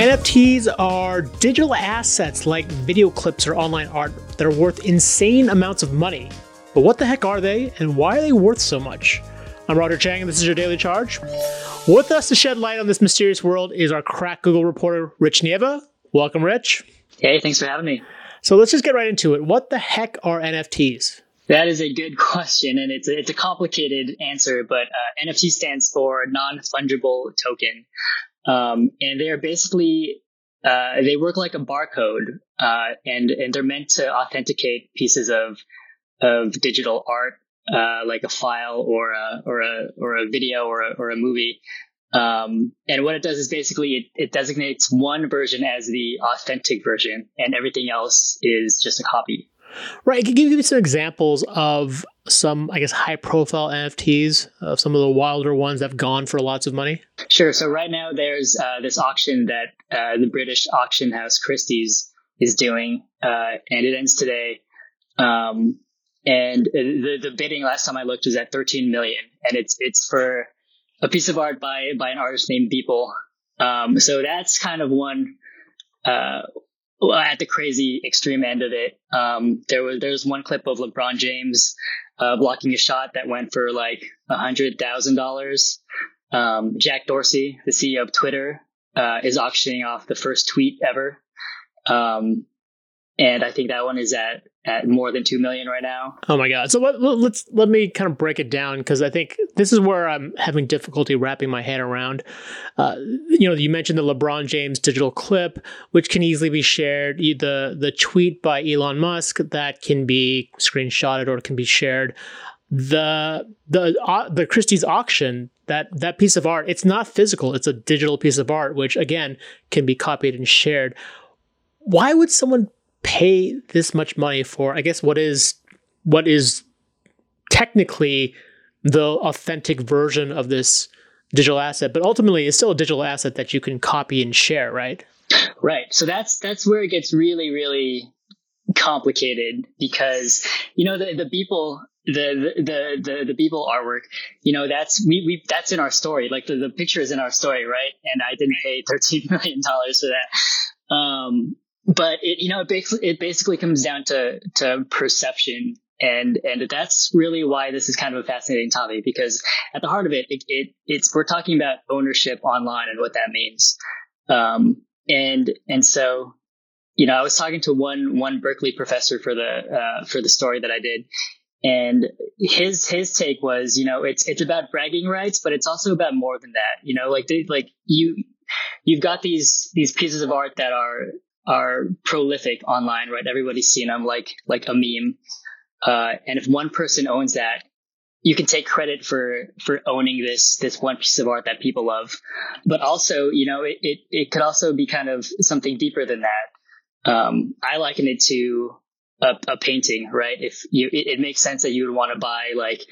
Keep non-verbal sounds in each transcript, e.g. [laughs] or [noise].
NFTs are digital assets like video clips or online art that are worth insane amounts of money. But what the heck are they, and why are they worth so much? I'm Roger Cheng, and this is your daily charge. With us to shed light on this mysterious world is our crack Google reporter, Rich Nieva. Welcome, Rich. Hey, thanks for having me. So let's just get right into it. What the heck are NFTs? That is a good [laughs] question, and it's a, it's a complicated answer. But uh, NFT stands for non fungible token, um, and they are basically uh, they work like a barcode, uh, and and they're meant to authenticate pieces of of digital art, uh, like a file or a or a or a video or a, or a movie. Um, and what it does is basically it, it designates one version as the authentic version, and everything else is just a copy. Right. Can you give me some examples of some, I guess, high profile NFTs of some of the wilder ones that have gone for lots of money? Sure. So right now there's uh, this auction that uh, the British auction house Christie's is doing, uh, and it ends today. Um, and the the bidding last time I looked was at 13 million, and it's it's for a piece of art by by an artist named Beeple. Um, so that's kind of one uh, at the crazy extreme end of it. Um, there was there was one clip of LeBron James uh, blocking a shot that went for like a hundred thousand um, dollars. Jack Dorsey, the CEO of Twitter, uh, is auctioning off the first tweet ever. Um, and I think that one is at at more than two million right now. Oh my god! So let, us let me kind of break it down because I think this is where I'm having difficulty wrapping my head around. Uh, you know, you mentioned the LeBron James digital clip, which can easily be shared. The the tweet by Elon Musk that can be screenshotted or can be shared. The the uh, the Christie's auction that that piece of art it's not physical; it's a digital piece of art, which again can be copied and shared. Why would someone pay this much money for i guess what is what is technically the authentic version of this digital asset but ultimately it's still a digital asset that you can copy and share right right so that's that's where it gets really really complicated because you know the the people the the the the Beeple artwork, you know, that's we we that's in our story. Like the, the picture is in our story, right? And I didn't pay thirteen [laughs] million dollars for that. Um, but it you know it basically it basically comes down to to perception. And and that's really why this is kind of a fascinating topic because at the heart of it, it, it it's we're talking about ownership online and what that means. Um, and and so you know I was talking to one one Berkeley professor for the uh, for the story that I did and his his take was you know it's it's about bragging rights but it's also about more than that. You know like they, like you you've got these these pieces of art that are are prolific online, right? Everybody's seen them like like a meme. Uh, and if one person owns that, you can take credit for for owning this this one piece of art that people love. But also, you know, it it, it could also be kind of something deeper than that. Um, I liken it to a, a painting, right? If you, it, it, makes sense that you would want to buy like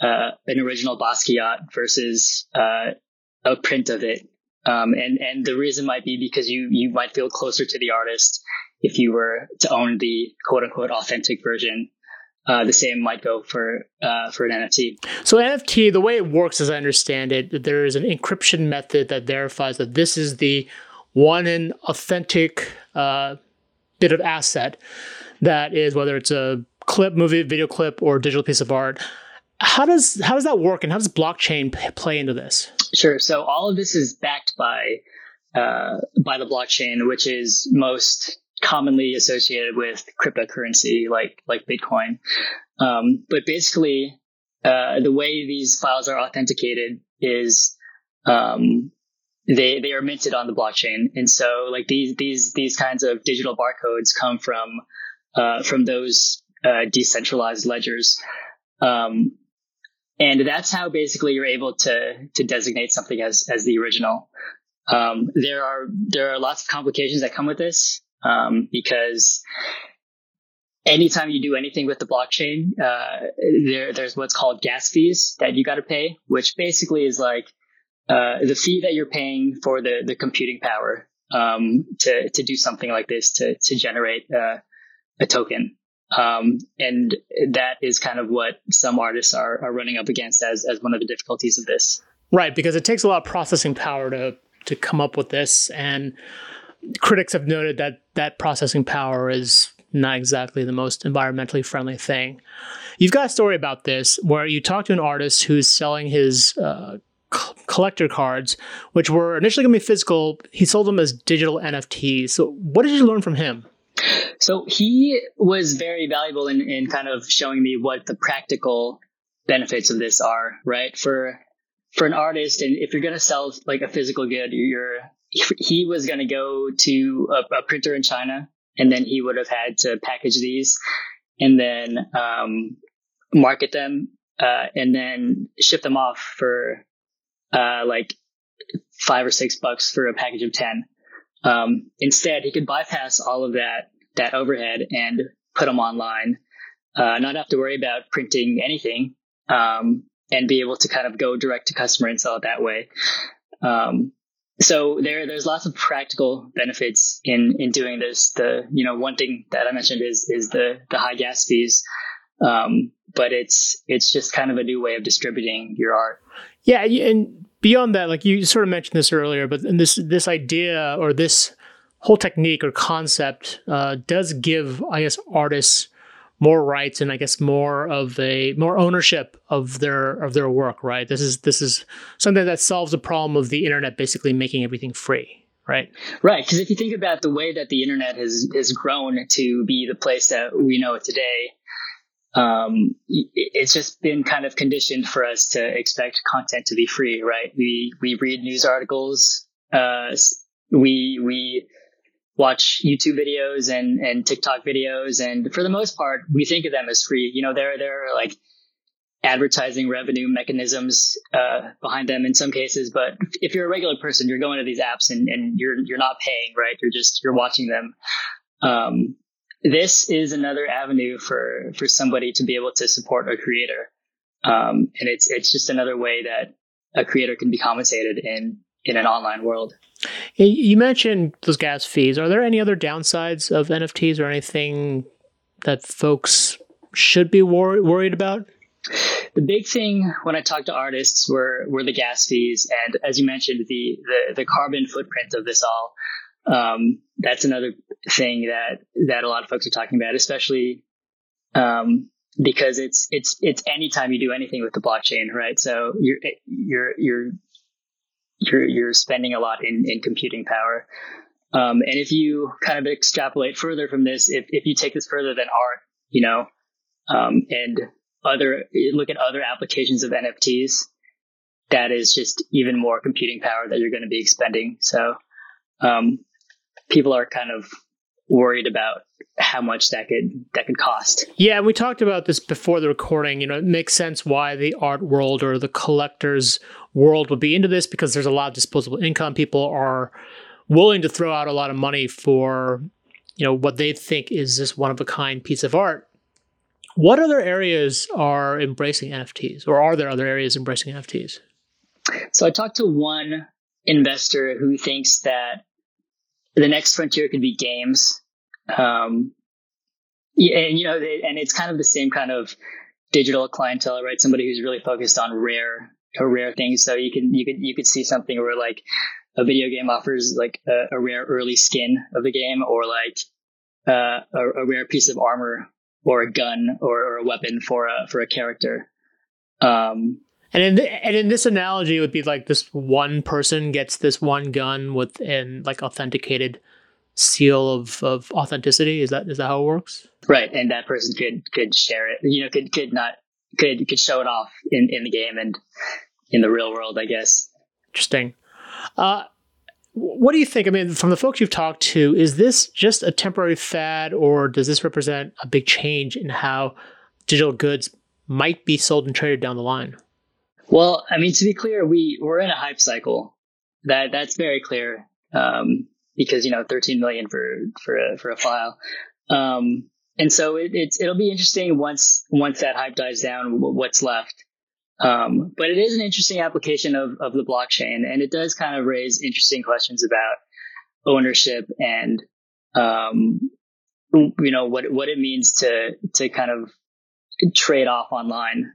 uh, an original Basquiat versus uh, a print of it um, and and the reason might be because you you might feel closer to the artist if you were to own the quote unquote authentic version. Uh, the same might go for uh, for an NFT. So NFT, the way it works, as I understand it, there is an encryption method that verifies that this is the one and authentic uh, bit of asset that is whether it's a clip, movie, video clip, or digital piece of art. How does how does that work, and how does blockchain play into this? Sure. So all of this is backed by uh, by the blockchain, which is most commonly associated with cryptocurrency like like Bitcoin. Um, but basically, uh, the way these files are authenticated is um, they they are minted on the blockchain, and so like these these these kinds of digital barcodes come from uh, from those uh, decentralized ledgers. Um, and that's how basically you're able to to designate something as as the original. Um, there are there are lots of complications that come with this um, because anytime you do anything with the blockchain, uh, there there's what's called gas fees that you got to pay, which basically is like uh, the fee that you're paying for the the computing power um, to to do something like this to to generate uh, a token. Um, and that is kind of what some artists are, are running up against as, as one of the difficulties of this. Right, because it takes a lot of processing power to to come up with this, and critics have noted that that processing power is not exactly the most environmentally friendly thing. You've got a story about this where you talk to an artist who's selling his uh, collector cards, which were initially going to be physical. He sold them as digital NFTs. So, what did you learn from him? So, he was very valuable in, in kind of showing me what the practical benefits of this are, right? For for an artist, and if you're going to sell like a physical good, you're he was going to go to a, a, printer in China, and then he would have had to package these, and then um, market them, uh, and then ship them off for uh, like five or six bucks for a package of 10. Um, instead, he could bypass all of that, that overhead and put them online, uh, not have to worry about printing anything, um, and be able to kind of go direct to customer and sell it that way. Um, so there, there's lots of practical benefits in, in doing this. The, you know, one thing that I mentioned is, is the, the high gas fees. Um, but it's, it's just kind of a new way of distributing your art. Yeah, and beyond that, like you sort of mentioned this earlier, but this this idea or this whole technique or concept uh, does give, I guess, artists more rights and I guess more of a more ownership of their of their work. Right. This is this is something that solves the problem of the internet basically making everything free. Right. Right. Because if you think about the way that the internet has has grown to be the place that we know it today, um, it's just been kind of conditioned for us to expect content to be free, right? We we read news articles, uh, we we watch YouTube videos and and TikTok videos, and for the most part, we think of them as free. You know, there there are like advertising revenue mechanisms uh, behind them in some cases, but if you're a regular person, you're going to these apps and, and you're you're not paying, right? You're just you're watching them. Um, this is another avenue for for somebody to be able to support a creator, um, and it's it's just another way that a creator can be compensated in in an online world. You mentioned those gas fees. Are there any other downsides of NFTs or anything that folks should be wor- worried about? The big thing when I talked to artists were were the gas fees, and as you mentioned, the the, the carbon footprint of this all. Um, that's another thing that that a lot of folks are talking about, especially um, because it's it's it's anytime you do anything with the blockchain, right? So you're you're you're you're you're spending a lot in in computing power. Um, and if you kind of extrapolate further from this, if if you take this further than art, you know, um, and other look at other applications of NFTs, that is just even more computing power that you're going to be expending. So um, people are kind of worried about how much that could that could cost. Yeah, we talked about this before the recording. You know, it makes sense why the art world or the collectors world would be into this because there's a lot of disposable income. People are willing to throw out a lot of money for you know what they think is this one of a kind piece of art. What other areas are embracing NFTs, or are there other areas embracing NFTs? So I talked to one investor who thinks that the next frontier could be games. Um, and you know, and it's kind of the same kind of digital clientele, right? Somebody who's really focused on rare or rare things. So you can you could you could see something where like a video game offers like a, a rare early skin of the game, or like uh, a, a, rare piece of armor, or a gun, or, or, a weapon for a for a character. Um, and in the, and in this analogy, it would be like this one person gets this one gun with an like authenticated seal of, of authenticity. Is that is that how it works? Right, and that person could could share it. You know, could could not could could show it off in in the game and in the real world. I guess. Interesting. Uh, what do you think? I mean, from the folks you've talked to, is this just a temporary fad, or does this represent a big change in how digital goods might be sold and traded down the line? Well, I mean, to be clear, we we're in a hype cycle. That that's very clear. Um, because you know, 13 million for for a, for a file. Um, and so it, it's it'll be interesting once once that hype dies down, what's left. Um, but it is an interesting application of of the blockchain, and it does kind of raise interesting questions about ownership and um, you know what what it means to to kind of trade off online.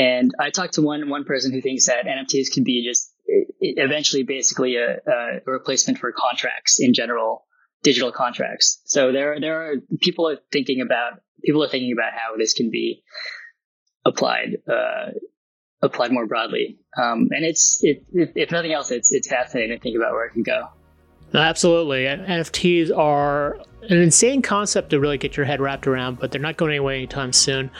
And I talked to one one person who thinks that NFTs could be just eventually basically a, a replacement for contracts in general, digital contracts. So there there are people are thinking about people are thinking about how this can be applied uh, applied more broadly. Um, and it's it, if nothing else, it's it's fascinating to think about where it can go. Absolutely. NFTs are an insane concept to really get your head wrapped around, but they're not going anywhere anytime soon.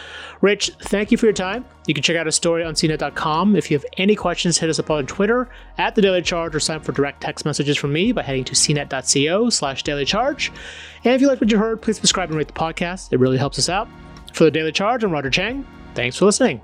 Rich, thank you for your time. You can check out a story on CNET.com. If you have any questions, hit us up on Twitter at the Daily Charge or sign up for direct text messages from me by heading to cnet.co slash daily charge. And if you like what you heard, please subscribe and rate the podcast. It really helps us out. For the Daily Charge, I'm Roger Cheng. Thanks for listening.